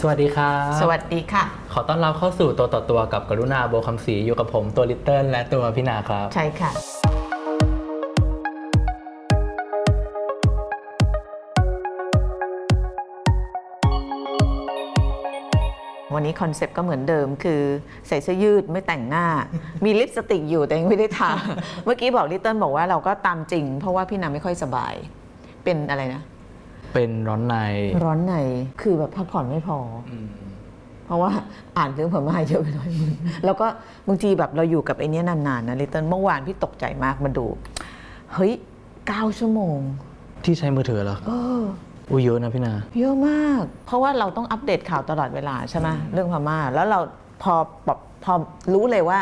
สวัสดีครับสวัสดีค่ะ ขอต้อนรับเข้าสู่ตัวต่อตัวกับกรุณาบัวคำศรีอยู่กับผมตัวลิตเติ้ลและตัวพี่นาครับ ใช่ค่ะ วันนี้คอนเซปต์ก็เหมือนเดิมคือใส่เสื้อยืดไม่แต่งหน้า มีลิปสติกอยู่แต่ยังไม่ได้ทา เมื่อกี้บอกลิตเติ้ลบอกว่าเราก็ตามจริง เพราะว่าพี่นาไม่ค่อยสบาย เป็นอะไรนะ เป็นร้อนใน ร้อนในคือแบบพักผ่อนไม่พออมเพราะว่าอ่านเรื่องพม่าเยอะไปหน่อยมึงแล้วก็บางทีแบบเราอยู่กับไอ้เนี้ยนานๆนะลิตเติ้ลเมื่อวานพี่ตกใจมากมาดู เฮ้ยเก้าชั่วโมง ที่ใช้มือถือเหรอเอออุ้ยเยอะนะพี่นา เยอะมาก เพราะว่าเราต้องอัปเดตข่าวตลอดเวลาใช่ไหมเรื่องพม่า แล้วเราพอแบบพอรู้เลยว่า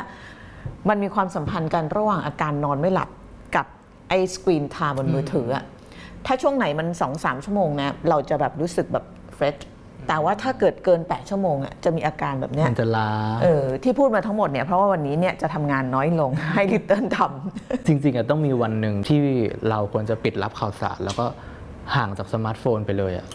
มันมีความสัมพันธ์กันระหว่างอาการนอนไม่หลับกับไอ้ screen time บนมือถืออะ ถ้าช่วงไหนมัน2อสชั่วโมงนะเราจะแบบรู้สึกแบบ fresh แต่ว่าถ้าเกิดเกิน 8 ชั่วโมงอะจะมีอาการแบบเนี้ยมันจะล้าเออที่พูดมาทั้งหมดเนี่ยเพราะว่าวันนี้เนี่ยจะทำงานน้อยลงให้ลิตเติ้ลทำจริงๆอะต้องมีวันหนึ่งที่เราควรจะปิดรับข่าวสาร แล้วก็ห่างจากสมาร์ทโฟนไปเลยอะ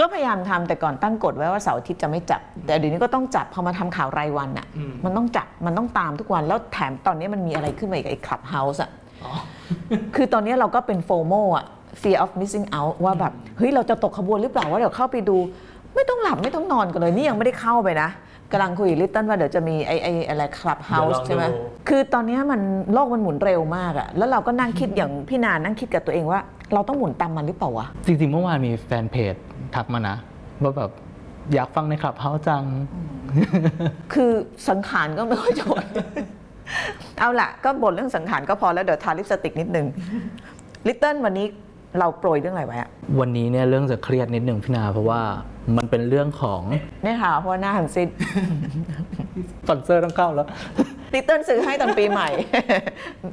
ก็พยายามทำแต่ก่อนตั้งกฎไว้ว่าเสาร์อาทิตย์จะไม่จับ แต่เดี๋ยวนี้ก็ต้องจับพอมาทำข่าวรายวันอะมันต้องจับมันต้องตามทุกวันแล้วแถมตอนนี้มันมีอะไรขึ้นมาอีกไอ้คลับเฮาส์อะคือตอนนี้เราก็เป็นโฟโมอะ fear of missing out ว่าแบบเฮ้ยเราจะตกขบวนหรือเปล่าว่าเดี๋ยวเข้าไปดู ไม่ต้องหลับไม่ต้องนอนกันเลยนี่ยังไม่ได้เข้าไปนะกำลังคุยลิตเติ้ลว่าเดี๋ยวจะมีไอ้ไอ้อะไรคลับเฮาส์ใช่ไหมคือตอนนี้มันโลกมันหมุนเร็วมากอะแล้วเราก็นั่งคิดอย่างพี่นานนั่งคิดกับตัวเองว่า เราต้องหมุนตามมันหรือเปล่าวะจริงๆเมื่อวานมีแฟนเพจทักมานะว่าแบบอยากฟังใน Clubhouse จัง คือสังขารก็ไม่ค่อยจะไหวเอาละก็บ่นเรื่องสังขารก็พอแล้วเดี๋ยวทาลิปสติกนิดนึงลิตเติ้ลวันนี้ เราโปรยเรื่องอะไรไว้อะวันนี้เนี่ยเรื่องจะเครียดนิดหนึ่งพี่นา เพราะว่ามันเป็นเรื่องของเนี่ยค่ะเพราะว่าหน้าหันซิดสปอนเซอร์ต้องเข้าแล้วลิตเติ้ลซื้อให้ตอนปีใหม่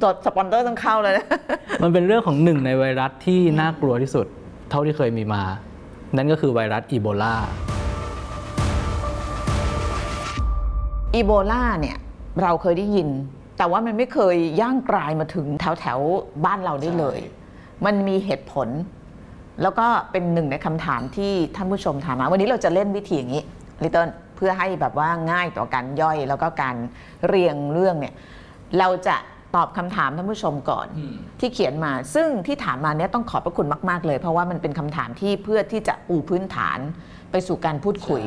ตัวสปอนเซอร์ต้องเข้าเลยนะมันเป็นเรื่องของหนึ่งในไวรัสที่น่ากลัวที่สุด เท่าที่เคยมีมา นั่นก็คือไวรัสอีโบลาอีโบลาเนี่ยเราเคยได้ยิน แต่ว่ามันไม่เคยย่างกรายมาถึงแถวแถวๆบ้านเราได้เลย มันมีเหตุผล แล้วก็เป็นหนึ่งในคำถามที่ท่านผู้ชมถามมาวันนี้เราจะเล่นวิธีอย่างนี้ลิตเติ้ลเพื่อให้แบบว่าง่ายต่อการย่อยแล้วก็การเรียงเรื่องเนี่ยเราจะตอบคำถามท่านผู้ชมก่อนอืมที่เขียนมา ซึ่งที่ถามมาเนี่ยต้องขอบพระคุณมาก ๆ เลย เพราะว่ามันเป็นคำถามที่เพื่อที่จะปูพื้นฐานไปสู่การพูดคุย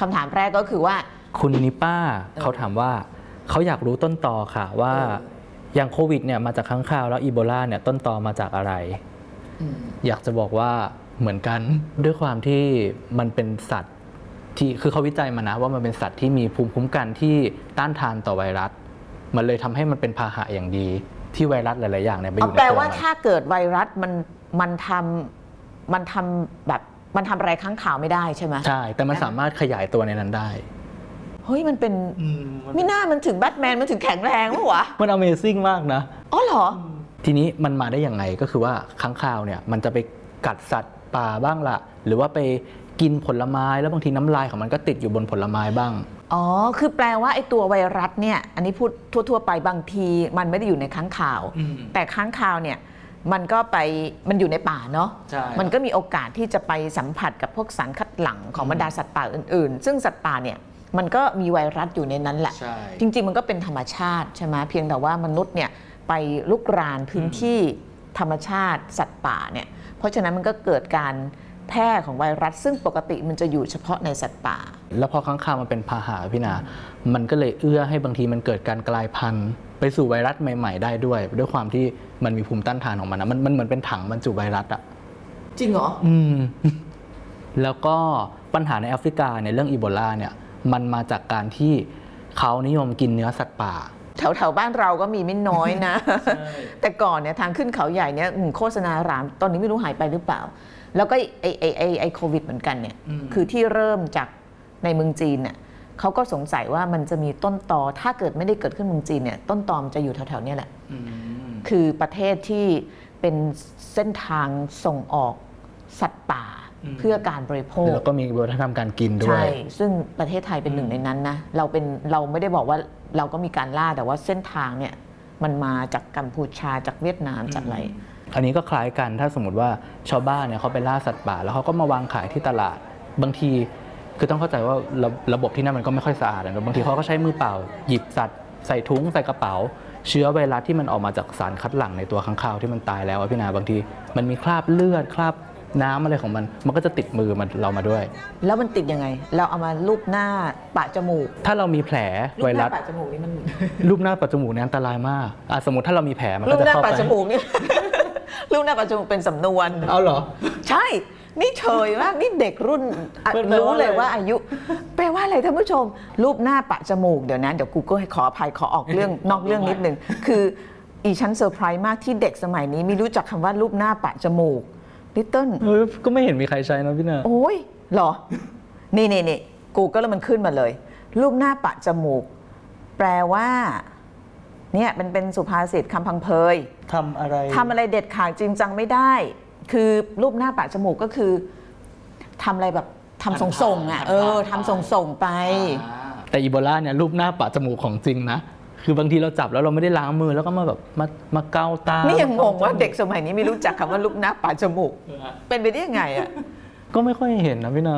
คำถามแรกก็คือว่า คุณนิป้าเขาถามว่าเขาอยากรู้ต้นตอค่ะว่าเอออย่างโควิดเนี่ยมาจากค้างคาวแล้วอีโบลาเนี่ยต้นตอมาจากอะไร อยากจะบอกว่าเหมือนกันด้วยความที่มันเป็นสัตว์ที่คือเขาวิจัยมานะว่ามันเป็นสัตว์ที่มีภูมิคุ้มกันที่ต้านทานต่อไวรัส มันเลยทำให้มันเป็นพาหะอย่างดี ที่ไวรัสหลาย ๆ อย่างเนี่ยไปอเอายู่ในแปลตัวว่ามันถ้าเกิดไวรัสมันมันทำมันทำแบบมันทำอะไรข้างข่าวไม่ได้ใช่ไหมใช่ แต่มันสามารถขยายตัวในนั้นได้เฮ้ยมันเป็นมิน่ามันถึงแบทแมนมันถึงแข็งแรงปะวะมัน Amazing มากนะ อ๋อเหรอ ทีนี้มันมาได้ยังไงก็คือว่าค้างคาวเนี่ยมันจะไปกัดสัตว์ป่าบ้างละหรือว่าไปกินผลไม้แล้วบางทีน้ำลายของมันก็ติดอยู่บนผลไม้บ้าง อ๋อ คือแปลว่าไอ้ตัวไวรัสเนี่ย อันนี้พูดทั่ว ๆ ไปบางทีมันไม่ได้อยู่ในค้างข่าว อืม แต่ค้างข่าวเนี่ยมันก็ไปมันอยู่ในป่าเนาะ ใช่ มันก็มีโอกาสที่จะไปสัมผัสกับพวกสารคัดหลั่งของบรรดาสัตว์ป่าอื่นๆ ซึ่งสัตว์ป่าเนี่ย มันก็มีไวรัสอยู่ในนั้นแหละ ใช่ จริง ๆ มันก็เป็นธรรมชาติใช่ไหมเพียงแต่ว่ามนุษย์เนี่ยไปลุกรานพื้นที่ธรรมชาติสัตว์ป่าเนี่ยเพราะฉะนั้นมันก็เกิดการแพร่ของไวรัส ซึ่งปกติมันจะอยู่เฉพาะในสัตว์ป่า แล้วพอค้างคาวมันเป็นพาหะพี่นา มันก็เลยเอื้อให้บางทีมันเกิดการกลายพันธุ์ ไปสู่ไวรัสใหม่ ๆ ได้ด้วย ด้วยความที่มันมีภูมิต้านทานของมันนะมันมันเหมือนเป็นถังบรรจุไวรัสอะจริงเหรอ อืม แล้วก็ปัญหาในแอฟริกาเนี่ยเรื่องอีโบลาเนี่ย มันมาจากการที่เขานิยมกินเนื้อสัตว์ป่า แถวแถวๆบ้านเราก็มีไม่น้อยนะ แต่ก่อนเนี่ยทางขึ้นเขาใหญ่เนี่ยอืมโฆษณาราม ตอนนี้ไม่รู้หายไปหรือเปล่า แล้วก็ไอไอไอไอโควิดเหมือนกันเนี่ยอืมคือที่เริ่มจากในเมืองจีนเนี่ยเขาก็สงสัยว่ามันจะมีต้นตอ ถ้าเกิดไม่ได้เกิดขึ้นเมืองจีนเนี่ย ต้นตอมนจะอยู่แถวๆเนี้แหละ คือประเทศที่เป็นเส้นทางส่งออกสัตว์ป่าอืม เพื่อการบริโภคแล้วก็มีวัฒนธรรมการกินด้วใช่ยซึ่งประเทศไทยเป็นหนึ่งในนั้นนะ เราเป็นเราไม่ได้บอกว่าเราก็มีการล่าแต่ว่าเส้นทางเนี่ยมันมาจากกัมพูชาจากเวียดนามจากอะไร อันนี้ก็คล้ายกันถ้าสมมติว่าชาวบ้านเนี่ยเขาไปล่าสัตว์ป่า แล้วเขาก็มาวางขายที่ตลาดบางทีคือต้องเข้าใจว่าระระบบที่นั่นมันก็ไม่ค่อยสะอาดนะบางทีเขาก็ใช้มือเปล่า หยิบสัตว์ใส่ถุงใส่กระเป๋า เชื้อไวรัสที่มันออกมาจากสารคัดหลั่งในตัวค้างคาวที่มันตายแล้วอะพี่นาบางที มันมีคราบเลือดคราบ น้ำอะไรของมัน มันก็จะติดมือมันเรามาด้วย แล้วมันติดยังไง เราเอามาลูบหน้าปะจมูกถ้าเรามีแผลลูไวบหรัน้าสปะจมูกนี่มันรูปหน้าปัจจมูกเนี่ยอันตรายมากอะสมมติถ้าเรามีแผลมันลูก็บจะหน้าเข้าปะไปจมูกนี่ลูบหน้าปะจมูกเป็นสำนวน เอาเหรอ ใช่ นี่เฉยมาก นี่เด็กรุ่นอะมันแปลว่ารู้เลยอะไรว่าอายุ แปลว่าอะไรท่านผู้ชม รูปหน้าปะจมูก เดี๋ยวนะเดี๋ยวกูก็ให้ขออภัยขอออกเรื่อง นอกเรื่องนิดนึง คืออีชั้นเซอร์ไพรส์มากที่เด็กสมัยนี้ไม่รู้จักคำว่าลูบหน้าปะจมูก ลิตเติ้ลเออก็ไม่เห็นมีใครใช้นะพี่นาโอ้ยเหรอ นี่นี่นี่กูก็แล้วมันขึ้นมาเลย ลูบหน้าปะจมูก แปลว่า เนี่ยมันเป็นสุภาษิตคำพังเพยทำอะไรทำอะไรเด็ดขาดจริงจังไม่ได้ คือลูบหน้าปะจมูกก็คือทำอะไรแบบทำส่งๆอะเออทำส่งๆไป แต่อีโบลาเนี่ยรูปหน้าปะจมูกของจริงนะ คือบางทีเราจับแล้วเราไม่ได้ล้างมือแล้วก็มาแบบมามาเกาตานี่นี่ยังงงว่าเด็กสมัยนี้ไม่รู้จักคำว่ารูปหน้าปะจมูก เป็นไปได้ยังไงอะก็ไม่ค่อยเห็นนะพี่นา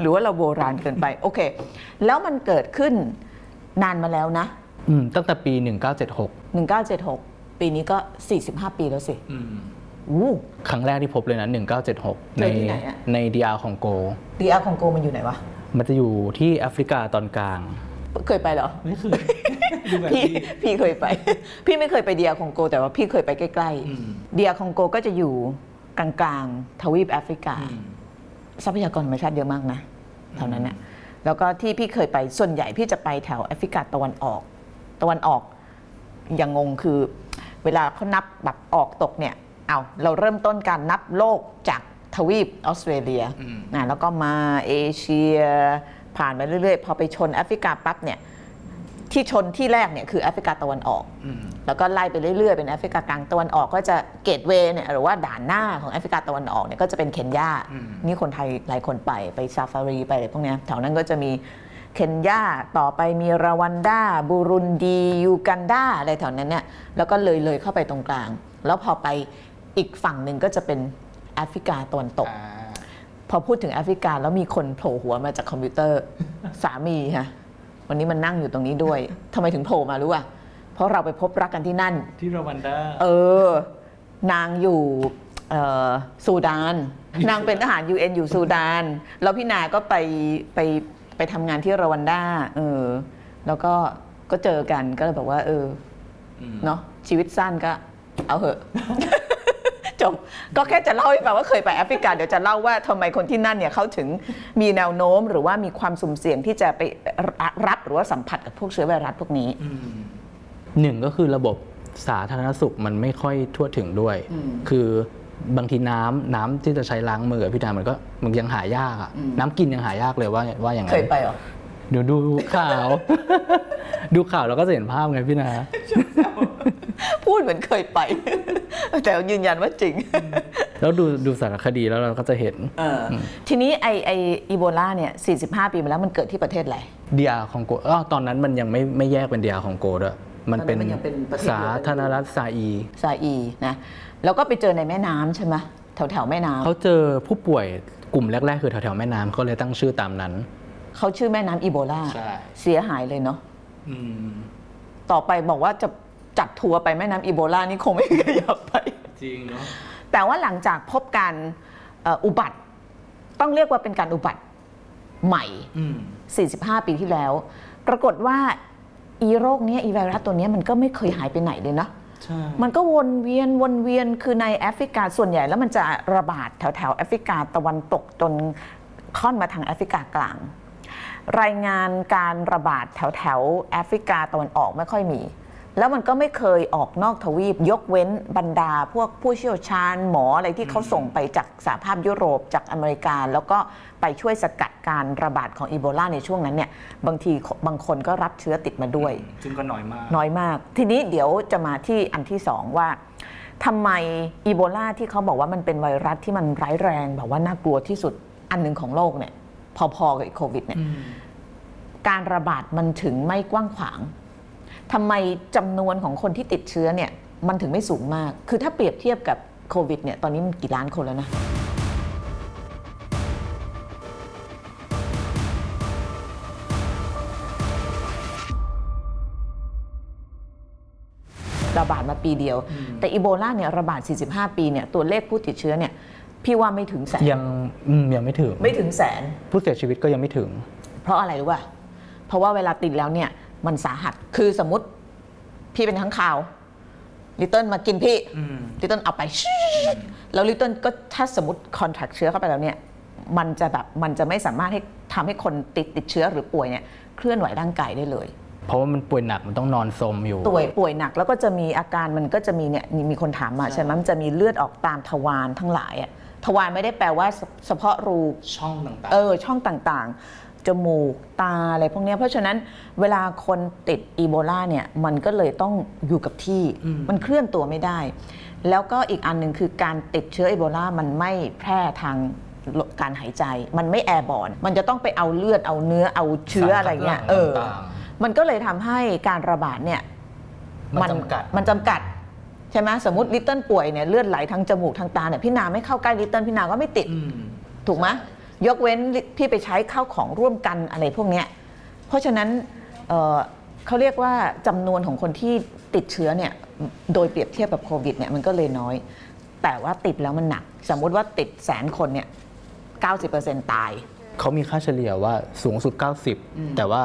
หรือว่าเราโบราณเกินไป โอเค แล้วมันเกิดขึ้นนานมาแล้วนะ อืมตั้งแต่ปี 1976 1976 ปีนี้ก็ 45 ปีแล้วสิอืมอู้ครั้งแรกที่พบเลยนะ 1976 ในเจอที่ไหนอะในดีอาร์ของโกดีอาร์คองโกมันอยู่ไหนวะ มันจะอยู่ที่แอฟริกาตอนกลาง เคยไปเหรอ ไม่เคยพี่พี่เคยไป พี่ไม่เคยไปเดียคองโก แต่ว่าพี่เคยไปใกล้ๆเดียคองโกก็จะอยู่กลางๆทวีปแอฟริกาทรัพยากรธรรมชาติเยอะมากนะแถวนั้นเนี่ยแล้วก็ที่พี่เคยไปส่วนใหญ่พี่จะไปแถวแอฟริกาตะวันออก ตะวันออกอย่างงงคือ เวลาเขานับแบบออกตกเนี่ยเอาเราเริ่มต้นการนับโลกจากทวีปออสเตรเลียนะแล้วก็มาเอเชีย ผ่านมาเรื่อยๆ พอไปชนแอฟริกาปั๊บเนี่ยที่ชนที่แรกเนี่ยคือแอฟริกาตะวันออก แล้วก็ไล่ไปเรื่อยๆ เป็นแอฟริกากลางตะวันออกก็จะ gateway เนี่ยหรือว่าด่านหน้าของแอฟริกาตะวันออกเนี่ยก็จะเป็นเคนยา นี่คนไทยหลายคนไปไปซาฟารีไปอะไรพวกเนี้ยแถวนั้นก็จะมีเคนยาต่อไปมีรวันดาบูรุนดียูกันดาอะไรแถวนั้นเนี่ยแล้วก็เลยเลยเข้าไปตรงกลาง แล้วพอไปอีกฝั่งหนึ่งก็จะเป็นแอฟริกาตะวันตก พอพูดถึงแอฟริกาแล้วมีคนโผล่หัวมาจากคอมพิวเตอร์สามีฮะวันนี้มันนั่งอยู่ตรงนี้ด้วยทำไมถึงโผล่มารู้อะเพราะเราไปพบรักกันที่นั่น ที่รวันดา เออ นางอยู่เอ่อซูดาน นางเป็นทหาร UN อยู่ซูดาน แล้วพี่นาก็ไปไปไปทำงานที่รวันดาเออ แล้วก็ก็เจอกันก็เลยบอกว่า เอออเนาะชีวิตสั้นก็เอาเหอะ จบ ก็แค่จะเล่าให้ฟังว่าเคยไปแอฟริกา เดี๋ยวจะเล่าว่าทำไมคนที่นั่นเนี่ยเขาถึงมีแนวโน้มหรือว่ามีความสุ่มเสี่ยงที่จะไปรับหรือว่าสัมผัสกับพวกเชื้อไวรัสพวกนี้หนึ่งก็คือระบบสาธารณสุขมันไม่ค่อยทั่วถึงด้วย คือบางทีน้ำน้ำที่จะใช้ล้างมืออะพี่ดามันก็มันยังหายากอะน้ำกินยังหายากเลยว่าว่าอย่างเคนั้ยนไปเหรอเดี๋ยวดูข่าว ดูข่าวเราก็จะเห็นภาพไงพี่นา พูดเหมือนเคยไป แต่ยืนยันว่าจริง แล้วดูดูสารคดีแล้วเราก็จะเห็น ทีนี้ไอไออีโบลาเนี่ย 45 ปีมาแล้วมันเกิดที่ประเทศอะไรดีอาของโกอ๋อตอนนั้นมันยังไม่ไม่แยกเป็นดีอาของโกด้วยมันเป็นตอนนั้นมันยังเป็นประเทศเดียวสากันธารณรัฐซาอีซาอีนะแล้วก็ไปเจอในแม่น้ำใช่ไหมแถวแถวๆแม่น้ำเขาเจอผู้ป่วยกลุ่มแรก ๆ คือแถวๆแม่น้ำเขาเลยตั้งชื่อตามนั้น เขาชื่อแม่น้ำอีโบลาใช่เสียหายเลยเนาะต่อไปบอกว่าจะ จัดทัวร์ไปแม่น้ำอีโบลานี่คงไม่มีใครอยากไป จริงเนาะแต่ว่าหลังจากพบการเอ่ออุบัติ ต้องเรียกว่าเป็นการอุบัติใหม่45 ปีที่แล้ว ปรากฏว่าอีโรคเนี้ยอีไวรัสตัวเนี้ยมันก็ไม่เคยหายไปไหนเลยนะ ใช่ มันก็วนเวียนวนเวียนคือในแอฟริกาส่วนใหญ่แล้วมันจะระบาดแถวแถวๆแอฟริกาตะวันตกจนค่อนมาทางแอฟริกากลาง รายงานการระบาดแถวแถวๆแอฟริกาตะวันออกไม่ค่อยมี แล้วมันก็ไม่เคยออกนอกทวีป ยกเว้นบรรดา พวกผู้เชี่ยวชาญหมออะไรที่เขาส่งไปจากสหภาพยุโรปจากอเมริกา แล้วก็ไปช่วยสกัดการระบาดของอีโบลาในช่วงนั้นเนี่ยบางทีบางคนก็รับเชื้อติดมาด้วย ซึ่งก็น้อยมาก น้อยมาก ทีนี้เดี๋ยวจะมาที่อันที่สองว่าทำไมอีโบลาที่เขาบอกว่ามันเป็นไวรัสที่มันร้ายแรงแบบว่าน่ากลัวที่สุดอันหนึ่งของโลกเนี่ยพอๆกับไอ้โควิดเนี่ยการระบาดมันถึงไม่กว้างขวาง ทำไมจำนวนของคนที่ติดเชื้อเนี่ยมันถึงไม่สูงมาก คือถ้าเปรียบเทียบกับโควิดเนี่ยตอนนี้มันกี่ล้านคนแล้วนะ ระบาดมาปีเดียว แต่อีโบลาเนี่ยระบาด 45 ปีเนี่ยตัวเลขผู้ติดเชื้อเนี่ยพี่ว่าไม่ถึงแสน ยังยังไม่ถึงไม่ถึงแสน ผู้เสียชีวิตก็ยังไม่ถึง เพราะอะไรรู้ป่ะ เพราะว่าเวลาติดแล้วเนี่ย มันสาหัส คือสมมติพี่เป็นทั้างข่าว ลิตเติ้ลมากินพี่ ลิตเติ้ลเอาไป แล้วลิตเติ้ลก็ถ้าสมมติคอนแทคเชื้อเข้าไปแล้วเนี่ย มันจะแบบมันจะไม่สามารถให้ทำให้คนติดติดเชื้อหรือป่วยเนี่ยเคลื่อนไหวร่างกายได้เลยเพราะว่ามันป่วยหนักมันต้องนอนสมอยู่ป่วยป่วยหนักแล้วก็จะมีอาการมันก็จะมีเนี่ยมีมีคนถามมาใช่ไหมมันจะมีเลือดออกตามทวารทั้งหลายอะทวารไม่ได้แปลว่าเฉเฉพาะรูช่องต่างเออช่องต่างๆ จมูกตาอะไรพวกเนี้ยเพราะฉะนั้นเวลาคนติดอีโบลาเนี่ยมันก็เลยต้องอยู่กับที่มันเคลื่อนตัวไม่ได้ แล้วก็อีกอันหนึ่งคือการติดเชื้ออีโบลามันไม่แพร่ทางการหายใจ มันไม่ airborne มันจะต้องไปเอาเลือดเอาเนื้อเอาเชื้ออะไรเงี้ยเออต่างมันก็เลยทำให้การระบาดเนี่ยๆมันจำกัดมันจำกัดใช่ไหมสมมติลิตเติ้ลป่วยเนี่ยเลือดไหลทางจมูกทางตาเนี่ยพี่นาไม่เข้าใกล้ลิตเติ้ลพี่นาก็ไม่ติดถูกไหม ยกเว้นพี่ไปใช้ข้าวของร่วมกันอะไรพวกเนี้ยเพราะฉะนั้นเอ่อเขาเรียกว่าจำนวนของคนที่ติดเชื้อเนี่ยโดยเปรียบเทียบกับโควิดเนี่ยมันก็เลยน้อย แต่ว่าติดแล้วมันหนัก สมมุติว่าติดแสนคนเนี่ย90%ตาย เขามีค่าเฉลี่ยว่าสูงสุด 90 แต่ว่า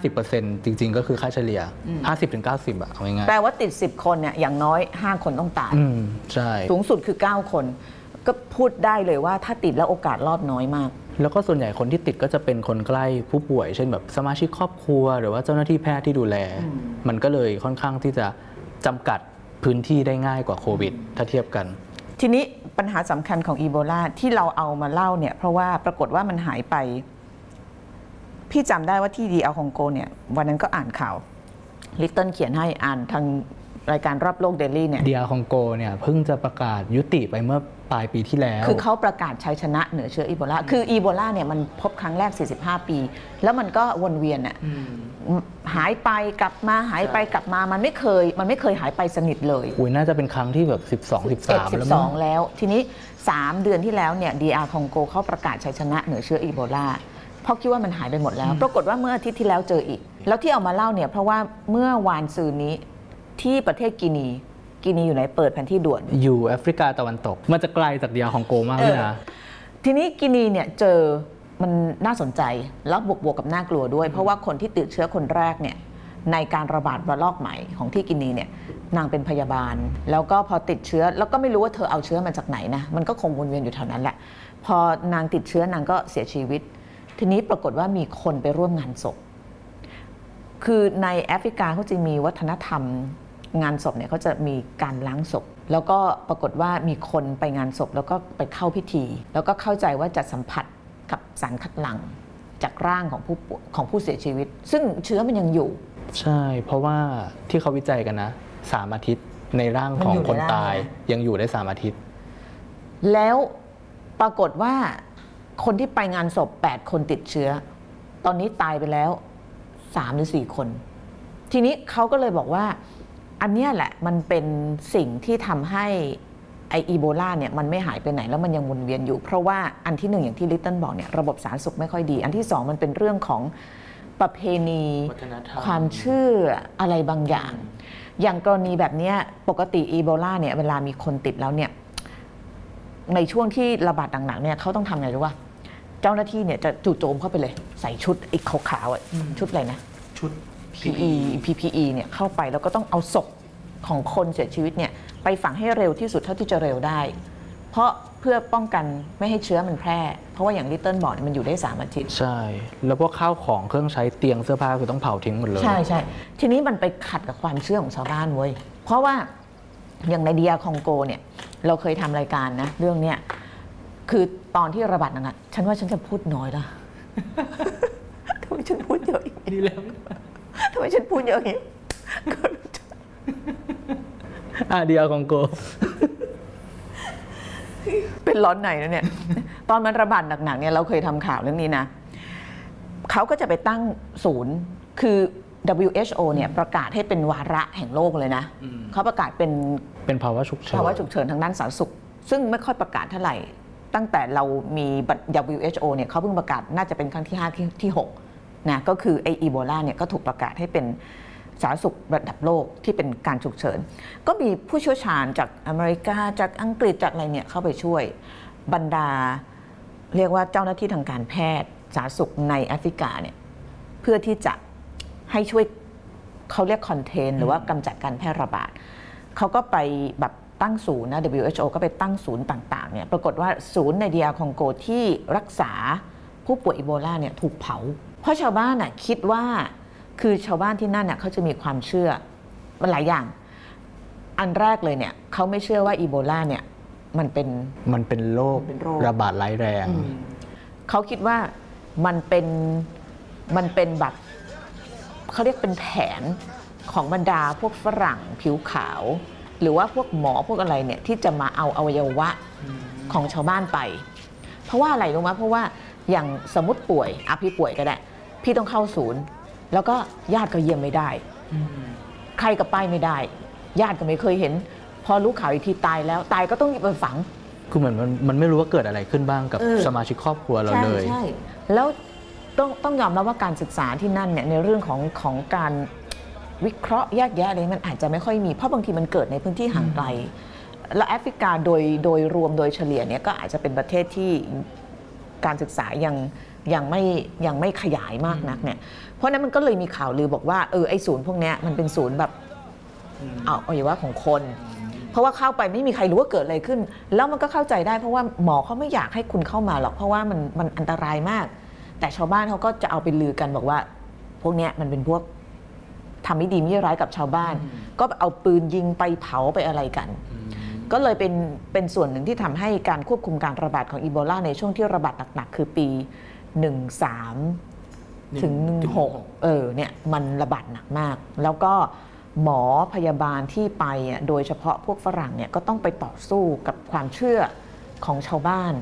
50%จริง ๆ ก็คือค่าเฉลี่ย 50-90อะเอาง่ายแปลว่าติด 10 คนเนี่ยอย่างน้อย 5 คนต้องตายๆอืมใช่สูงสุดคือ 9 คน ก็พูดได้เลยว่าถ้าติดแล้วโอกาสรอดน้อยมาก แล้วก็ส่วนใหญ่คนที่ติดก็จะเป็นคนใกล้ผู้ป่วย เช่นแบบสมาชิกครอบครัว หรือว่าเจ้าหน้าที่แพทย์ที่ดูแล มันก็เลยค่อนข้างที่จะจำกัดพื้นที่ได้ง่ายกว่าโควิด ถ้าเทียบกัน ทีนี้ปัญหาสำคัญของอีโบลาที่เราเอามาเล่าเนี่ยเพราะว่าปรากฏว่ามันหายไป พี่จำได้ว่าที่ดีเอาคองโกเนี่ยวันนั้นก็อ่านข่าวลิตเติ้ลเขียนให้อ่านทาง รายการรอบโลกเดลี่เนี่ยเดียคองโกเนี่ยเพิ่งจะประกาศยุติไปเมื่อปลายปีที่แล้ว คือเขาประกาศชัยชนะเหนือเชื้ออีโบลา คืออีโบลาเนี่ยมันพบครั้งแรก 45 ปี แล้วมันก็วนเวียนอะหายไปกลับมาหายไปกลับมามันไม่เคย มันไม่เคยหายไปสนิทเลย อุ้ยน่าจะเป็นครั้งที่แบบ 12 13 แล้วมั้ง12แล้ว ทีนี้ 3 เดือนที่แล้วเนี่ย DR คองโกเขาประกาศชัยชนะเหนือเชื้ออีโบลาเพราะคิดว่ามันหายไปหมดแล้ว ปรากฏว่าเมื่ออาทิตย์ที่แล้วเจออีก แล้วที่เอามาเล่าเนี่ยเพราะว่าเมื่อวานซืนนี้ ที่ประเทศกินี กินีอยู่ไหนเปิดแผนที่ด่วน อยู่แอฟริกาตะวันตก มันจะไกลจาก DR คองโกมากเลยนะ ทีนี้กินีเนี่ยเจอมันน่าสนใจแล้วบวกบวกกับน่ากลัวด้วย เพราะว่าคนที่ติดเชื้อคนแรกเนี่ยในการระบาดระลอกใหม่ของที่กินีเนี่ยนางเป็นพยาบาล แล้วก็พอติดเชื้อแล้วก็ไม่รู้ว่าเธอเอาเชื้อมาจากไหนนะมันก็คงวนเวียนอยู่แถวนั้นแหละ พอนางติดเชื้อนางก็เสียชีวิต ทีนี้ปรากฏว่ามีคนไปร่วมงานศพคือในแอฟริกาเขาจะมีวัฒนธรรม งานศพเนี่ยเขาจะมีการล้างศพ แล้วก็ปรากฏว่ามีคนไปงานศพแล้วก็ไปเข้าพิธี แล้วก็เข้าใจว่าจะสัมผัสกับสารคัดหลั่งจากร่างของผู้ป่วยของผู้เสียชีวิต ซึ่งเชื้อมันยังอยู่ ใช่ เพราะว่าที่เขาวิจัยกันนะสามอาทิตย์ในร่างมันของอยู่ในคนร่างตายนะยังอยู่ได้สามอาทิตย์ แล้วปรากฏว่าคนที่ไปงานศพ 8 คนติดเชื้อ ตอนนี้ตายไปแล้ว 3 หรือ 4 คน ทีนี้เขาก็เลยบอกว่า อันเนี้ยแหละมันเป็นสิ่งที่ทำให้ไออีโบลาเนี่ยมันไม่หายไปไหนแล้วมันยังวนเวียนอยู่ เพราะว่าอันที่หนึ่งอย่างที่ลิตเติ้ลบอกเนี่ยระบบสาธารณสุขไม่ค่อยดี อันที่สองมันเป็นเรื่องของประเพณีวัฒนธรรมความเชื่ออะไรบางอย่าง อย่างกรณีแบบเนี้ยปกติอีโบลาเนี่ยเวลามีคนติดแล้วเนี่ยในช่วงที่ระบาดหนักๆเนี่ยเขาต้องทำไงรู้ป่ะเจ้าหน้าที่เนี่ยจะจู่โจมเข้าไปเลย ใส่ชุดไอ้ขาวๆอะชุดอะไรนะชุด PPE PPE เนี่ยเข้าไปแล้วก็ต้องเอาศพของคนเสียชีวิตเนี่ยไปฝังให้เร็วที่สุดเท่าที่จะเร็วได้ เพราะเพื่อป้องกันไม่ให้เชื้อมันแพร่ เพราะว่าอย่างลิตเติ้ลบอกเนี่ยมันอยู่ได้สามอาทิตย์ ใช่ แล้วพวกข้าวของเครื่องใช้เตียงเสื้อผ้าคือต้องเผาทิ้งหมดเลย ใช่ใช่ทีนี้มันไปขัดกับความเชื่อของชาวบ้านเว้ย เพราะว่าอย่างในเดียคองโกเนี่ยเราเคยทำรายการนะ เรื่องเนี้ยคือตอนที่ระบาดหนักๆฉันว่าฉันจะพูดน้อยละทำไมฉันพูดเยอะอย่างนี้ดีแล้วทำ ไมฉันพูดเยอะอย่างนี้อะเดียคองโก เป็นร้อนไหนนะเนี่ย ตอนมันระบาดหนักๆเนี่ยเราเคยทำข่าวเรื่องนี้นะเขาก็จะไปตั้งศูนย์คือ WHO เนี่ยประกาศให้เป็นวาระแห่งโลกเลยนะอืมเขาประกาศเป็นเป็นภาวะฉุกเฉินภาวะฉุกเฉินทางด้านสาธารณสุข ซึ่งไม่ค่อยประกาศเท่าไหร่ ตั้งแต่เรามีบัตร WHO เนี่ยเขาเพิ่งประกาศน่าจะเป็นครั้งที่ 5 ที่ที่6 นะก็คือไออีโบลาเนี่ยก็ถูกประกาศให้เป็นสาธารณสุขระดับโลกที่เป็นการฉุกเฉิน ก็มีผู้เชี่ยวชาญจากอเมริกาจากอังกฤษจากอะไรเนี่ยเข้าไปช่วยบรรดา เรียกว่าเจ้าหน้าที่ทางการแพทย์สาธารณสุขในแอฟริกาเนี่ยเพื่อที่จะให้ช่วยเขาเรียกคอนเทนหรือว่ากำจัดการแพร่ระบาดเขาก็ไปแบบตั้งศูนย์นะ WHO ก็ไปตั้งศูนย์ต่างๆเนี่ยปรากฏว่าศูนย์ในดีอาคองโกที่รักษาผู้ป่วยอีโบลาเนี่ยถูกเผา เพราะชาวบ้านน่ะคิดว่าคือชาวบ้านที่นั่นน่ะเขาจะมีความเชื่อมันหลายอย่าง อันแรกเลยเนี่ยเขาไม่เชื่อว่าอีโบลาเนี่ยมันเป็น มันเป็นโรคมันเป็นโรค ระบาดร้ายแรง เขาคิดว่ามันเป็นมันเป็นแบบเขาเรียกเป็นแผนของบรรดาพวกฝรั่งผิวขาว หรือว่าพวกหมอพวกอะไรเนี่ยที่จะมาเอาอวัยวะของชาวบ้านไป เพราะว่าอะไรรู้ไหมเพราะว่าอย่างสมมติป่วยอะพี่ป่วยก็ได้ พี่ต้องเข้าศูนย์ แล้วก็ญาติก็เยี่ยมไม่ได้ ใครก็ไปไม่ได้ ญาติก็ไม่เคยเห็น พอรู้ข่าวอีกทีตายแล้วตายก็ต้องหยิบไปฝัง คือเหมือนมันมันไม่รู้ว่าเกิดอะไรขึ้นบ้างกับเออ สมาชิกครอบครัวเราใช่เลย ใช่แล้วต้องต้องยอมรับว่าการศึกษาที่นั่นเนี่ยในเรื่องของของการวิเคราะห์แยกแยะอะไรมันอาจจะไม่ค่อยมี เพราะบางทีมันเกิดในพื้นที่ห่างไกล แล้วแอฟริกาโดยโดยรวมโดยเฉลี่ยเนี่ยก็อาจจะเป็นประเทศที่การศึกษายัง ยังไม่ยังไม่ขยายมากนักเนี่ยเพราะฉะนั้นมันก็เลยมีข่าวลือบอกว่าเออไอศูนย์พวกเนี้ยมันเป็นศูนย์แบบเอาอวัยวะของคน เพราะว่าเข้าไปไม่มีใครรู้ว่าเกิดอะไรขึ้น แล้วมันก็เข้าใจได้เพราะว่าหมอเขาไม่อยากให้คุณเข้ามาหรอกเพราะว่ามันมันอันตรายมาก แต่ชาวบ้านเขาก็จะเอาไปลือกันบอกว่า พวกเนี้ยมันเป็นพวกทำไม่ดีไม่ร้ายกับชาวบ้าน ก็เอาปืนยิงไปเผาไปอะไรกัน ก็เลยเป็นเป็นส่วนหนึ่งที่ทำให้การควบคุมการระบาดของอีโบลาในช่วงที่ระบาดหนักๆคือปี 13 ถึง 16 เออเนี่ยมันระบาดหนักมาก แล้วก็หมอพยาบาลที่ไปอะโดยเฉพาะพวกฝรั่งเนี่ยก็ต้องไปต่อสู้กับความเชื่อของชาวบ้าน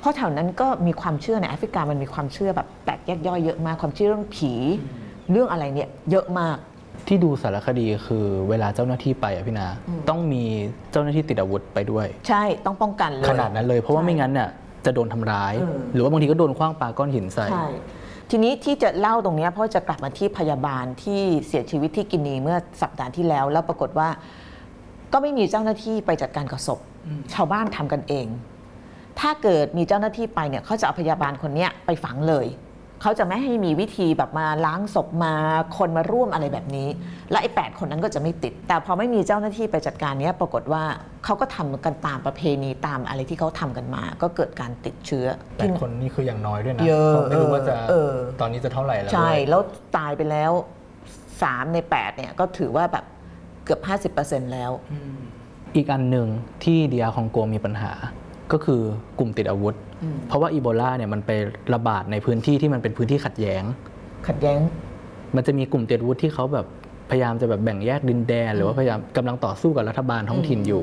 เพราะแถวนั้นก็มีความเชื่อในแอฟริกามันมีความเชื่อแบบแตกแยกย่อยเยอะมากความเชื่อเรื่องผีเรื่องอะไรเนี่ยเยอะมากที่ดูสารคดีคือเวลาเจ้าหน้าที่ไปอะพี่นา ต้องมีเจ้าหน้าที่ติดอาวุธไปด้วย ใช่ต้องป้องกันเลยขนาดนั้นเลย เพราะว่าใช่ไม่งั้นเนี่ย จะโดนทำร้ายเออหรือว่าบางทีก็โดนคว้างปาก้อนหินใส่ ใช่ทีนี้ที่จะเล่าตรงเนี้ยเพราะจะกลับมาที่พยาบาลที่เสียชีวิตที่กินีเมื่อสัปดาห์ที่แล้ว แล้วปรากฏว่า ก็ไม่มีเจ้าหน้าที่ไปจัดการกับศพชาวบ้านทำกันเอง ถ้าเกิดมีเจ้าหน้าที่ไปเนี่ยเขาจะเอาพยาบาลคนเนี้ยไปฝังเลย เขาจะไม่ให้มีวิธีแบบมาล้างศพมาคนมาร่วมอะไรแบบนี้ และไอ้แปดคนนั้นก็จะไม่ติด แต่พอไม่มีเจ้าหน้าที่ไปจัดการเนี้ยปรากฏว่าเขาก็ทำกันตามประเพณีตามอะไรที่เขาทำกันมา ก็เกิดการติดเชื้อแต่คนนี่คืออย่างน้อยด้วยนะเยอะพราไม่รู้ว่าจะเออตอนนี้จะเท่าไหร่แล้วใช่ด้วยแล้วตายไปแล้ว3ใน8เนี่ยก็ถือว่าแบบเกือบ50%แล้วอีกอันหนึ่งที่ดีอาคองโกมีปัญหาก็คือกลุ่มติดอาวุธ เพราะว่าอีโบลาเนี่ยมันไประบาดในพื้นที่ที่มันเป็นพื้นที่ขัดแย้ง ขัดแย้ง มันจะมีกลุ่มติดอาวุธที่เขาแบบพยายามจะแบบแบ่งแยกดินแดน หรือว่าพยายามกำลังต่อสู้กับรัฐบาลท้องถิ่นอยู่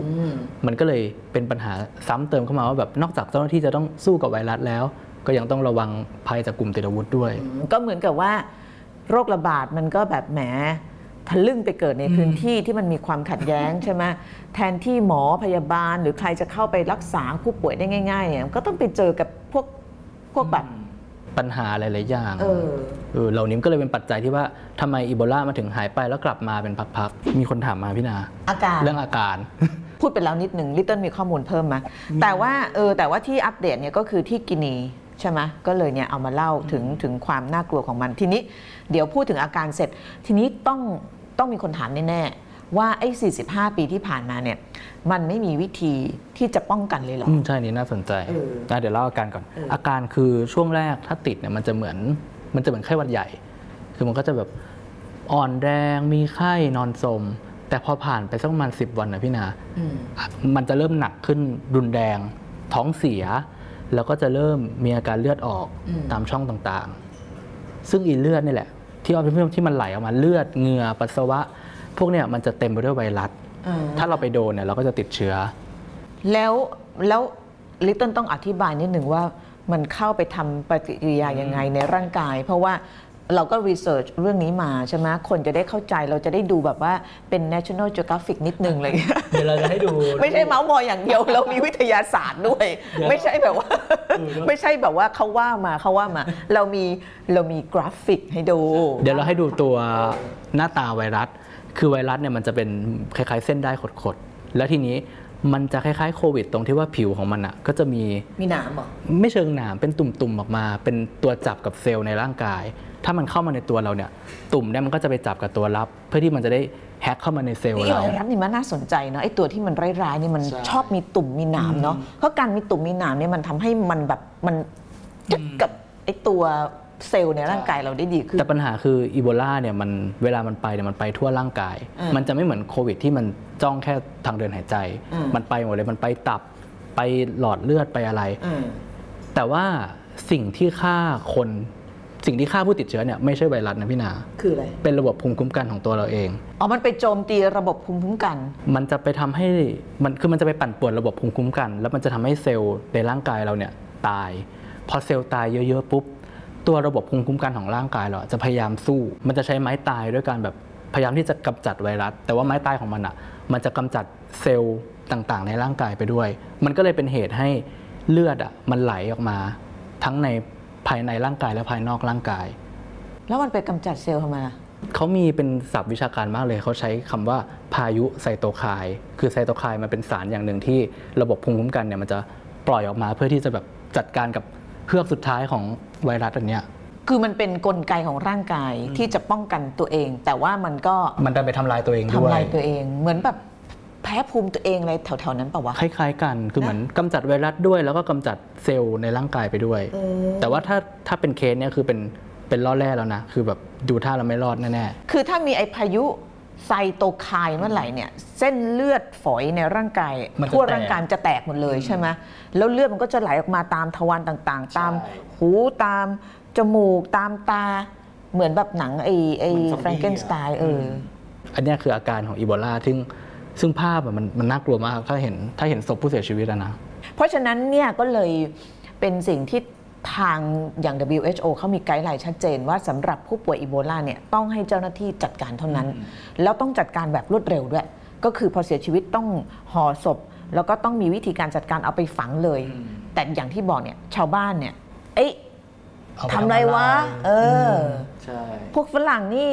มันก็เลยเป็นปัญหาซ้ำเติมเข้ามาว่าแบบนอกจากเจ้าหน้าที่จะต้องสู้กับไวรัสแล้ว ก็ยังต้องระวังภัยจากกลุ่มติดอาวุธด้วย ก็เหมือนกับว่า โรคระบาดมันก็แบบแหม ทะลึ่งไปเกิดในพื้นที่ที่มันมีความขัดแย้งใช่ไหมแทนที่หมอพยาบาลหรือใครจะเข้าไปรักษาผู้ป่วยได้ง่ายๆเนี่ยก็ต้องไปเจอกับพวกพวกแบบปัญหาหลายๆอย่างเออเออเหล่านี้ก็เลยเป็นปัจจัยที่ว่าทำไมอีโบลามาถึงหายไปแล้วกลับมาเป็นพักๆมีคนถามมาพี่นาอาการเรื่องอาการพูดไปแล้วนิดหนึ่งลิตเติ้ลมีข้อมูลเพิ่มมาแต่ว่าเออแต่ว่าที่อัปเดตเนี่ยก็คือที่กินีใช่ไหมก็เลยเนี่ยเอามาเล่าถึงถึงความน่ากลัวของมันทีนี้ เดี๋ยวพูดถึงอาการเสร็จ ทีนี้ต้อง ต้องมีคนถามแน่ๆว่าไอ้45 ปีที่ผ่านมาเนี่ยมันไม่มีวิธีที่จะป้องกันเลยเหรอ อืมใช่นี่น่าสนใจเออนะเดี๋ยวเล่าอาการก่อน เอออ อาการคือช่วงแรกถ้าติดเนี่ยมันจะเหมือนมันจะเหมือนไข้หวัดใหญ่ คือมันก็จะแบบอ่อนแรงมีไข้นอนสม แต่พอผ่านไปสักประมาณสิบวันนะพี่นา อืมอะมันจะเริ่มหนักขึ้นรุนแรง ท้องเสีย แล้วก็จะเริ่มมีอาการเลือดออกอืม ตามช่องต่างๆ ซึ่งอีเลือดนี่แหละ ที่เอาที่ที่มันไหลออกมาเลือดเหงื่อปัสสาวะ พวกเนี่ยมันจะเต็มไปด้วยไวรัสถ้าเราไปโดนเนี่ยเราก็จะติดเชื้อ แล้วแล้วลิตเติ้ลต้องอธิบายนิดหนึ่งว่ามันเข้าไปทำปฏิกิริยายังไงในร่างกาย เพราะว่า เราก็ research เรื่องนี้มาใช่ไหมคนจะได้เข้าใจเราจะได้ดูแบบว่าเป็น National Geographic นิดนึงอะไรอย่างเลย เดี๋ยวเราจะให้ดู ไม่ใช่เมาส์มอยอย่างเดียวเรามีวิทยาศาสตร์ด้วยเดี๋ยวไม่ใช่แบบว่าเออไม่ใช่แบบว่าเขาว่ามาเขาว่ามา เรามีเรามีกราฟิกให้ดู เดี๋ยวเราให้ดูตัวหน้าตาไวรัส คือไวรัสเนี่ยมันจะเป็นคล้ายๆ เส้นได้ขดๆแล้วทีนี้ มันจะคล้ายๆโควิด ตรงที่ว่าผิวของมันอะก็จะมีมีหนามเหรอ ไม่เชิงหนามเป็นตุ่มๆออกมา เป็นตัวจับกับเซลล์ในร่างกาย ถ้ามันเข้ามาในตัวเราเนี่ย ตุ่มเนี่ยมันก็จะไปจับกับตัวรับ เพื่อที่มันจะได้แฮ็กเข้ามาในเซลล์นี่เราไวรัสนี่มันน่าสนใจเนาะไอ้ตัวที่มันร้ายๆนี่มันใช่ ชอบมีตุ่มมีหนามเนาะเพราะการมีตุ่มมีหนามเนี่ยมันทำให้มันแบบมันจึ๊กกับไอ้ตัว เซลล์ในร่างกายเราได้ดีขึ้น แต่ปัญหาคืออีโบลาเนี่ยมันเวลามันไปเนี่ยมันไปทั่วร่างกายอืมมันจะไม่เหมือนโควิดที่มันจ้องแค่ทางเดินหายใจอืมมันไปหมดเลยมันไปตับไปหลอดเลือดไปอะไรอืมแต่ว่าสิ่งที่ฆ่าคนสิ่งที่ฆ่าผู้ติดเชื้อเนี่ยไม่ใช่ไวรัสนะพี่นา คืออะไร เป็นระบบภูมิคุ้มกันของตัวเราเอง อ๋อ มันไปโจมตีระบบภูมิคุ้มกัน มันจะไปทำให้ มัน คือมันจะไปปั่นป่วนระบบภูมิคุ้มกัน แล้วมันจะทำให้เซลล์ในร่างกายเราเนี่ยตาย พอเซลล์ตายเยอะๆปุ๊บ ตัวระบบภูมิคุ้มกันของร่างกายเราจะพยายามสู้ มันจะใช้ไม้ตายด้วยการแบบพยายามที่จะกำจัดไวรัส แต่ว่าไม้ตายของมันอะ มันจะกำจัดเซลล์ต่างๆ ในร่างกายไปด้วย มันก็เลยเป็นเหตุให้เลือดอะมันไหลออกมา ทั้งในภายในร่างกายและภายนอกร่างกาย แล้วมันไปกำจัดเซลล์ทำไมล่ะเขามีเป็นศัพท์วิชาการมากเลย เขาใช้คำว่าพายุไซโตไคน์คือไซโตไคน์มันเป็นสารอย่างหนึ่งที่ระบบภูมิคุ้มกันเนี่ยมันจะปล่อยออกมาเพื่อที่จะแบบจัดการกับ เพือกสุดท้ายของไวรัสอันเนี้ยคือมันเป็นกลไกของร่างกายที่จะป้องกันตัวเอง แต่ว่ามันก็มันจะไปทำลายตัวเองด้ทำวยลายตัวเอง เหมือนแบบแพ้ภูมิตัวเองอะไรแถวๆนั้นปะวะ คล้ายๆกันคือเหมือนกำจัดไวรัสด้วย แล้วก็กำจัดเซลล์ในร่างกายไปด้วยแต่ว่าถ้าถ้าเป็นเคสเนี่ยคือเป็นเป็นล่อแร่แล้วนะ คือแบบดูท่าเราไม่รอดแน่คือถ้ามีไอพายุ ไซโตไคน์เมื่อไหร่เนี่ยเส้นเลือดฝอยในร่างกายมันจะทั่วแตกร่างกายมันจะแตกหมดเลยใช่ไหมแล้วเลือดมันก็จะไหลออกมาตามทวารต่างๆ ตามใช่ หูตามจมูกตามตา เหมือนแบบหนังไอไอเหมือนซอมบี้แฟรงเกนสไตน์เอออๆอันเนี้ยคืออาการของอีโบลาซึ่งซึ่งภาพอะมันมันน่ากลัวมากถ้าเห็นถ้าเห็นศพผู้เสียชีวิตอะนะ เพราะฉะนั้นเนี่ยก็เลยเป็นสิ่งที่ ทางอย่าง WHO เขามีไกด์ไลน์ชัดเจนว่าสำหรับผู้ป่วยอีโบลาเนี่ยต้องให้เจ้าหน้าที่จัดการเท่านั้น แล้วต้องจัดการแบบรวดเร็วด้วย ก็คือพอเสียชีวิตต้องห่อศพ แล้วก็ต้องมีวิธีการจัดการเอาไปฝังเลย แต่อย่างที่บอกเนี่ยชาวบ้านเนี่ย เอ๊ะเอาปทำอะไรวะ เอออใช่ พวกฝรั่งนี่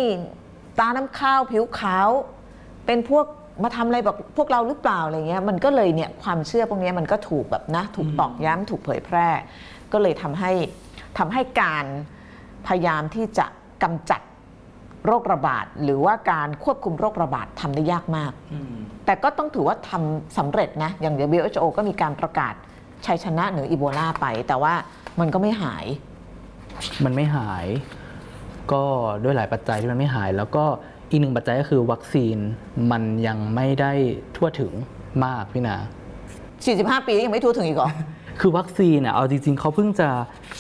ตาน้ำข้าวผิวขาว เป็นพวกมาทำอะไรแบบพวกเราหรือเปล่าอะไรเงี้ยมันก็เลยเนี่ยความเชื่อพวกเนี้ยมันก็ถูกแบบนะ ถูกตอกย้ำถูกเผยแพร่ ก็เลยทำให้ทำให้การพยายามที่จะกำจัดโรคระบาด หรือว่าการควบคุมโรคระบาดทำได้ยากมาก แต่ก็ต้องถือว่าทำสำเร็จนะ อย่าง WHO ก็มีการประกาศชัยชนะเหนืออีโบลาไป แต่ว่ามันก็ไม่หาย มันไม่หาย ก็ด้วยหลายปัจจัยที่มันไม่หาย แล้วก็อีกหนึ่งปัจจัยก็คือวัคซีนมันยังไม่ได้ทั่วถึงมากพี่นา45 ปียังไม่ทั่วถึงอีกเหรอ คือวัคซีนเนี่ยเอาจริงๆเขาเพิ่งจะ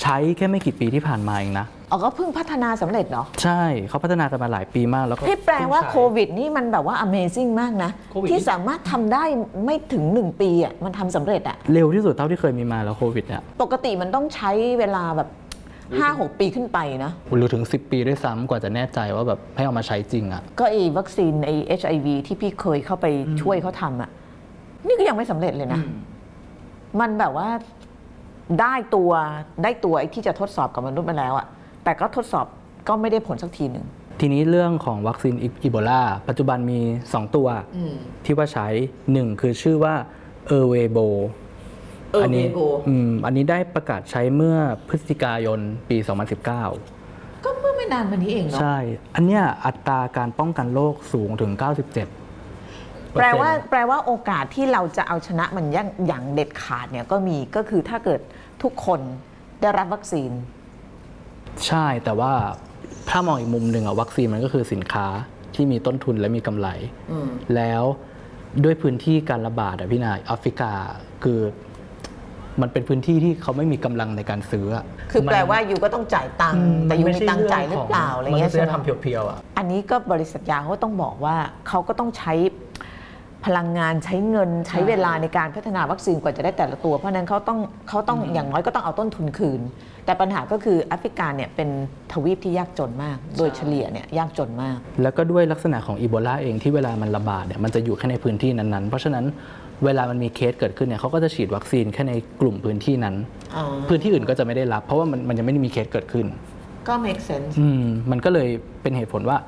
ใช้แค่ไม่กี่ปีที่ผ่านมาเองนะ อ๋อก็เพิ่งพัฒนาสำเร็จเหรอใช่เขาพัฒนากันมาหลายปีมากแล้วก็ที่แปลว่าเพิ่งโคใช้วิดนี่มันแบบว่า Amazing มากนะ โควิด ที่สามารถทำได้ไม่ถึง 1 ปีอะมันทำสำเร็จอะ เร็วที่สุดเท่าที่เคยมีมาแล้วโควิดเนี่ยปกติมันต้องใช้เวลาแบบ 5-6 ปีขึ้นไปนะ หรือถึง 10 ปีด้วยซ้ำกว่าจะแน่ใจว่าแบบให้เอามาใช้จริงอะ่ะก็ไอ้วัคซีนไอ้ HIV ที่พี่เคยเข้าไปช่วยเขาทำอะ นี่ก็ยังไม่สำเร็จเลยนะ มันแบบว่าได้ตัวได้ตัวไอ้ที่จะทดสอบกับมนุษย์มาแล้วอะแต่ก็ทดสอบก็ไม่ได้ผลสักทีหนึ่งทีนี้เรื่องของวัคซีนอีโบลาปัจจุบันมี 2 ตัวที่ว่าใช้ 1 คือชื่อว่าเออร์เวโบอันี้ Ervebo อืมอันนี้ได้ประกาศใช้เมื่อพฤศจิกายนปี 2019 ก็เมื่อไม่นานมานี้เองเนาะใช่ อันเนี้ยอัตราการป้องกันโรคสูงถึง 97 แปลว่าแปลว่าโอกาสที่เราจะเอาชนะมันอย่างอย่างเด็ดขาดเนี่ยก็มีก็คือถ้าเกิดทุกคนได้รับวัคซีน ใช่แต่ว่าถ้ามองอีกมุมหนึ่งอะวัคซีนมันก็คือสินค้าที่มีต้นทุนและมีกำไรแล้วด้วยพื้นที่การระบาดอะพี่นายแอฟริกาคือมันเป็นพื้นที่ที่เขาไม่มีกำลังในการซื้ออะคือแปลมันว่ายูก็ต้องจ่ายตังค์แต่ยูมีตังค์จ่ายหรือเปล่าอะไรเงี้ยมันใช่ไม่ไหมใช่ทำเพียวๆอะอันนี้ก็บริษัทยาเขาก็ต้องบอกว่าเขาก็ต้องใช้ พพลังงานใช้เงินใช้เวลาในการพัฒนาวัคซีนกว่าจะได้แต่ละตัว เพราะฉะนั้นเขาต้องเขาต้องอย่างน้อยก็ต้องเอาต้นทุนคืน แต่ปัญหาก็คือแอฟริกาเนี่ยเป็นทวีปที่ยากจนมาก โดยเฉลี่ยเนี่ยยากจนมาก แล้วก็ด้วยลักษณะของอีโบลาเองที่เวลามันระบาดเนี่ยมันจะอยู่แค่ในพื้นที่นั้นๆ เพราะฉะนั้นเวลามันมีเคสเกิดขึ้นเนี่ยเขาก็จะฉีดวัคซีนแค่ในกลุ่มพื้นที่นั้นอ๋อพื้นที่อื่นก็จะไม่ได้รับ เพราะว่ามันมันยังไม่ได้มีเคสเกิดขึ้น ก็ make sense อืมมันก็เลยเป็นเหตุผลว่า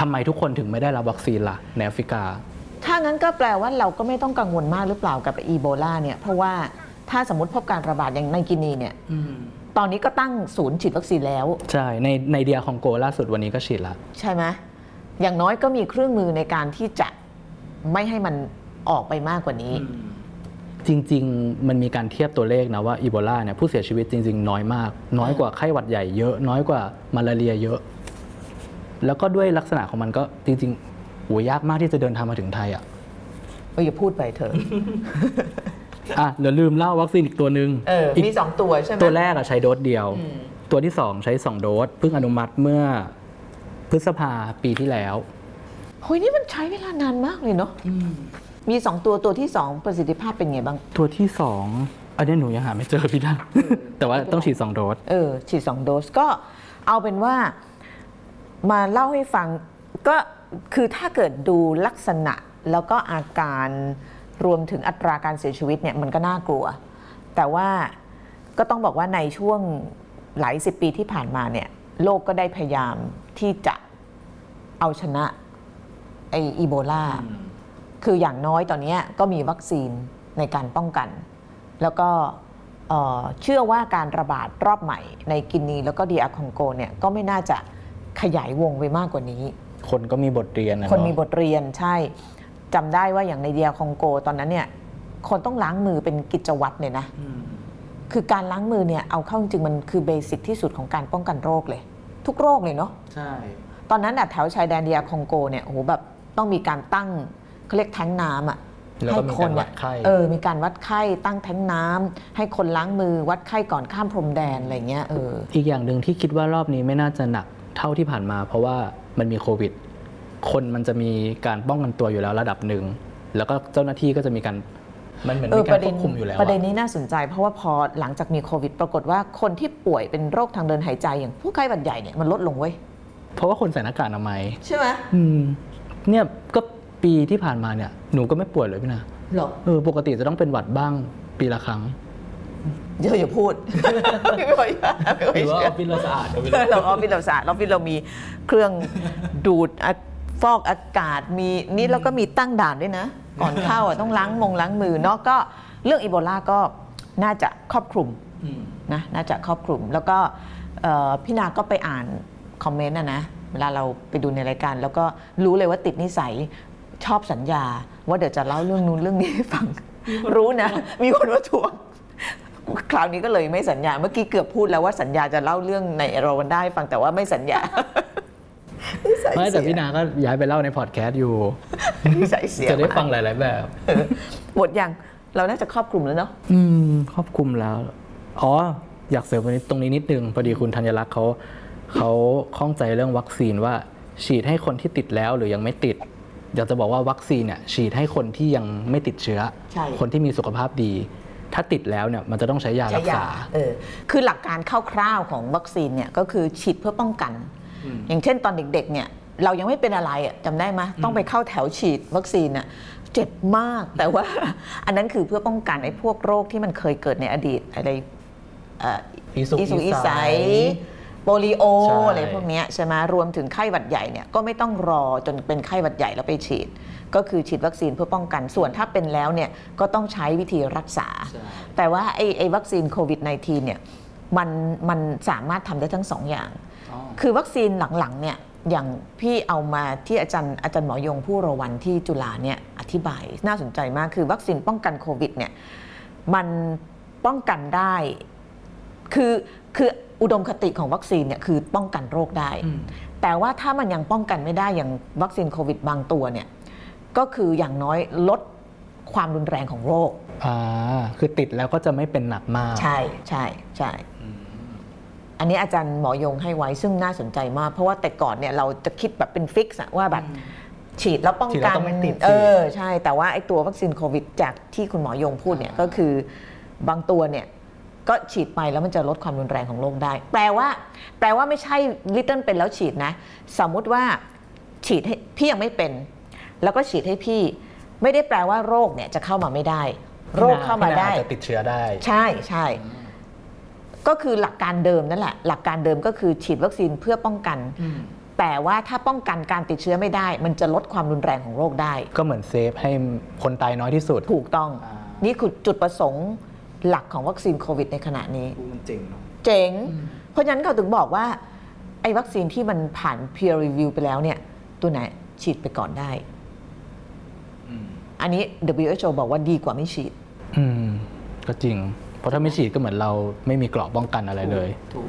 ทำไมทุกคนถึงไม่ได้รับวัคซีนล่ะในแอฟริกาถ้างั้นก็แปลว่าเราก็ไม่ต้องกังวลมากหรือเปล่ากับอีโบลาเนี่ย เพราะว่าถ้าสมมติพบการระบาดอย่างในกินีเนี่ยตอนนี้ก็ตั้งศูนย์ฉีดวัคซีนแล้ว ใช่ ในใน DR คองโกล่าสุดวันนี้ก็ฉีดละ ใช่ไหมอย่างน้อยก็มีเครื่องมือในการที่จะไม่ให้มันออกไปมากกว่านี้ จริง ๆ มันมีการเทียบตัวเลขนะว่าอีโบลาเนี่ยผู้เสียชีวิตจริง ๆ น้อยมาก น้อยกว่าไข้หวัดใหญ่เยอะ น้อยกว่ามาลาเรียเยอะ แล้วก็ด้วยลักษณะของมันก็จริง ๆ โหยากมากที่จะเดินทางมาถึงไทยอะเอออย่าพูดไปเถอะ อะเดี๋ยวลืมเล่าวัคซีนอีกตัวหนึ่งเอออีกมีสองตัวใช่ไหมตัวแรกอะใช้โดสเดียวอืมตัวที่สองใช้สองโดสเพิ่งอนุมัติเมื่อพฤษภาปีที่แล้วเฮ้ยนี่มันใช้เวลานานมากเลยเนาะมีสองตัวตัวที่สองประสิทธิภาพเป็นไงบ้าง ตัวที่สองอันนี้หนูยังหาไม่เจอพี่ดาแต่ว่าต้องฉีดสองโดส เออ ฉีดสองโดสก็เอาเป็นว่ามาเล่าให้ฟังก็คือถ้าเกิดดูลักษณะแล้วก็อาการรวมถึงอัตราการเสียชีวิตเนี่ยมันก็น่ากลัว แต่ว่าก็ต้องบอกว่าในช่วงหลายสิบปีที่ผ่านมาเนี่ยโลกก็ได้พยายามที่จะเอาชนะไออีโบลาคืออย่างน้อยตอนนี้ก็มีวัคซีนในการป้องกัน แล้วก็เอ่อเชื่อว่าการระบาดรอบใหม่ในกินีแล้วก็ดีอาคองโกเนี่ยก็ไม่น่าจะขยายวงไปมากกว่านี้ คนก็มีบทเรียนนะคนมีเอะบทเรียนใช่จำได้ว่าอย่างในเดียคองโกตอนนั้นเนี่ยคนต้องล้างมือเป็นกิจวัตรเลยนะคือการล้างมือเนี่ยเอาเข้าจริงๆมันคือเบสิกที่สุดของการป้องกันโรคเลย ทุกโรคเลยเนาะใช่ ตอนนั้นอะแถวชายแดนเดียคองโกเนี่ยโอ้โหแบบต้องมีการตั้งเขาเรียกแท้งน้ำอะแล้วก็มีการวัดไข้เออ มีการวัดไข้ตั้งแท้งน้ำให้คนล้างมือวัดไข้ก่อนข้ามพรมแดนอะไรเงี้ยเอออีกอย่างหนึ่งที่คิดว่ารอบนี้ไม่น่าจะหนัก เท่าที่ผ่านมา เพราะว่ามันมีโควิด คนมันจะมีการป้องกันตัวอยู่แล้วระดับหนึ่ง แล้วก็เจ้าหน้าที่ก็จะมีการมันเหมือนเออมีปการระเด็คนวบคุมอยู่แล้วประเด็นอะนี้น่าสนใจ เพราะว่าพอหลังจากมีโควิด ปรากฏว่าคนที่ป่วยเป็นโรคทางเดินหายใจอย่างพวกไข้หวัดใหญ่เนี่ยมันลดลงเว้ยเพราะว่าคนใส่หน้ากากอนามัยใช่ไหมอืมเนี่ยก็ปีที่ผ่านมาเนี่ยหนูก็ไม่ป่วยเลยพี่นะหรอเออปกติจะต้องเป็นหวัดบ้างปีละครั้ง เดี๋ยวอย่าพูดไม่ค่อยไม่ค่อยหรือว่าอเชื่อฟฟิศเราสะอาดก็ไม่อรู้เราออฟฟิศเราสะอาดออฟฟิศเรามีเครื่องดูดอะฟอกอากาศมีนี่เราก็มีตั้งด่านด้วยนะ ก่อนเข้าอะต้องล้างมงล้างมือเนาะก็เรื่องอีโบลาก็น่าจะครอบคลุมอืมนะน่าจะครอบคลุม แล้วก็เอ่อพี่นาก็ไปอ่านคอมเมนต์นะนะเวลาเราไปดูในรายการ แล้วก็รู้เลยว่าติดนิสัยชอบสัญญา ว่าเดี๋ยวจะเล่าเรื่องนู้นเรื่องนี้ให้ฟัง รู้นะ มีคนมาทวง คราวนี้ก็เลยไม่สัญญา เมื่อกี้เกือบพูดแล้วว่าสัญญาจะเล่าเรื่องในเราวันได้ฟังแต่ว่าไม่สัญญานิสัยไม่แต่เสียพี่นาก็ย้ายไปเล่าในพอดแคสต์อยู่นิสัยเสียจะได้มากฟังหลาย ๆ แบบหมดยังเราน่าจะครอบคลุมแล้วเนาะอืม ครอบคลุมแล้ว อ๋อ อยากเสริมตรงนี้ตรงนี้นิดนึงพอดีคุณธัญลักษณ์เขาเขาข้องใจเรื่องวัคซีนว่า ฉีดให้คนที่ติดแล้วหรือยังไม่ติดอยากจะบอกว่าวัคซีนเนี่ยฉีดให้คนที่ยังไม่ติดเชื้อใช่คนที่มีสุขภาพดี ถ้าติดแล้วเนี่ยมันจะต้องใช้ยาใช้รักยาษาเออคือหลักการคร่าวๆของวัคซีนเนี่ยก็คือฉีดเพื่อป้องกัน อย่างเช่นตอนเด็กๆเนี่ยเรายังไม่เป็นอะไรอะจำได้ไหมต้องไปเข้าแถวฉีดวัคซีนน่ะเจ็บมากแต่ว่า อันนั้นคือเพื่อป้องกันไอ้พวกโรคที่มันเคยเกิดในอดีตอะไรเอ่ออีสุกอีสุกอีอีใสใส โปลิโอใช่ อะไรพวกเนี้ยใช่ไหมรวมถึงไข้หวัดใหญ่เนี่ยก็ไม่ต้องรอจนเป็นไข้หวัดใหญ่แล้วไปฉีด ก็คือฉีดวัคซีนเพื่อป้องกันส่วนถ้าเป็นแล้วเนี่ยก็ต้องใช้วิธีรักษาแต่ว่าไอ้ไอ้วัคซีนโควิด -19 เนี่ยมันมันสามารถทำได้ทั้งสองอย่าง อ๋อ คือวัคซีนหลังๆเนี่ยอย่างพี่เอามาที่อาจารย์อาจารย์หมอยงผู้รวันที่จุฬาเนี่ยอธิบายน่าสนใจมากคือวัคซีนป้องกันโควิดเนี่ยมันป้องกันได้ คือคือ อุดมคติของวัคซีนเนี่ยคือป้องกันโรคได้ แต่ว่าถ้ามันยังป้องกันไม่ได้อย่างวัคซีนโควิดบางตัวเนี่ยก็คืออย่างน้อยลดความรุนแรงของโรคอ่าคือติดแล้วก็จะไม่เป็นหนักมาก ใช่ใช่ใช่อันนี้อาจารย์หมอยงให้ไว้ซึ่งน่าสนใจมาก เพราะว่าแต่ก่อนเนี่ยเราจะคิดแบบเป็น fix อะว่าแบบฉีดแล้วป้องกันฉีดแล้วต้องไม่ติดเออใช่ แต่ว่าไอ้ตัววัคซีนโควิดจากที่คุณหมอยงพูดเนี่ยก็คือบางตัวเนี่ย ก็ฉีดไปแล้วมันจะลดความรุนแรงของโรคได้ แปลว่า แปลว่าไม่ใช่ลิตเติ้ลเป็นแล้วฉีดนะ สมมุติว่าฉีดให้พี่ยังไม่เป็น แล้วก็ฉีดให้พี่ ไม่ได้แปลว่าโรคเนี่ยจะเข้ามาไม่ได้ โรคเข้ามาได้พี่นอาจจะติดเชื้อได้ ใช่ใช่ก็คือหลักการเดิมนั่นแหละ หลักการเดิมก็คือฉีดวัคซีนเพื่อป้องกันแต่ว่าถ้าป้องกันการติดเชื้อไม่ได้ มันจะลดความรุนแรงของโรคได้ ก็เหมือนเซฟให้คนตายน้อยที่สุด ถูกต้องอ่านี่คือจุดประสงค์ หลักของวัคซีนโควิดในขณะนี้ มันจริงเนาะเจ๋ง เพราะฉะนั้นเขาถึงบอกว่า ไอ้วัคซีนที่มันผ่าน peer review ไปแล้วเนี่ย ตัวไหนฉีดไปก่อนได้ อันนี้ WHO บอกว่าดีกว่าไม่ฉีด อืม ก็จริง เพราะถ้าไม่ฉีดก็เหมือนเราไม่มีเกราะป้องกันอะไรเลย ถูก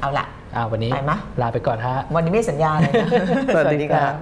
เอาละอ่าวันนี้ไปมะ ลาไปก่อนฮะ วันนี้ไม่สัญญาเลยนะ สวัสดีครับ